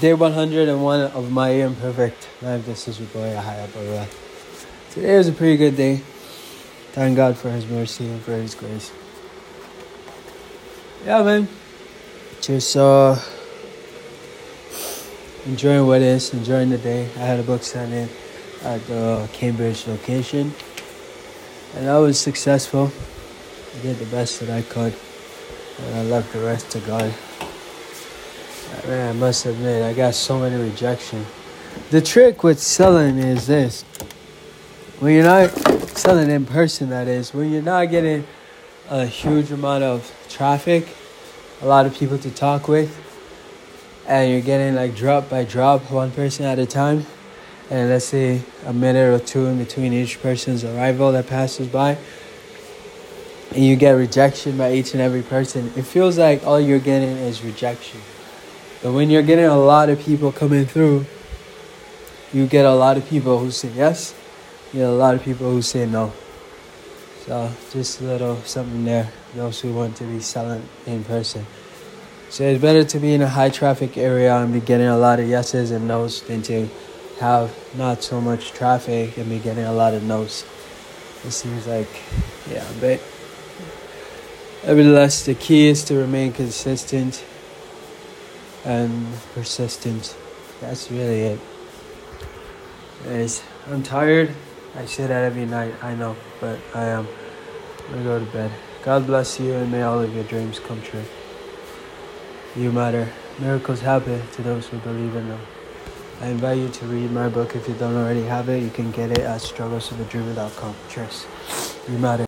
Day 101 of my imperfect life. This is your boy Ahaya Barua. Today was a pretty good day. Thank God for His mercy and for His grace. Yeah, man. Just uh, enjoying what is, enjoying the day. I had a book signing at the Cambridge location, and I was successful. I did the best that I could, and I left the rest to God. Man, I must admit, I got so many rejection. The trick with selling is this: when you're not selling in person, that is, when you're not getting a huge amount of traffic, a lot of people to talk with, and you're getting like drop by drop, one person at a time, and let's say a minute or two in between each person's arrival that passes by, and you get rejection by each and every person, it feels like all you're getting is rejection. But when you're getting a lot of people coming through, you get a lot of people who say yes, you get a lot of people who say no. So just a little something there, those who want to be selling in person. So it's better to be in a high traffic area and be getting a lot of yeses and nos than to have not so much traffic and be getting a lot of nos. It seems like, yeah, but nevertheless, the key is to remain consistent and persistent. That's really it. Is I'm tired. I say that every night, I know, but I am. I'm gonna go to bed. God bless you and may all of your dreams come true. You matter. Miracles happen to those who believe in them. I invite you to read my book if you don't already have it. You can get it at strugglesofadreamer.com. Cheers. You matter.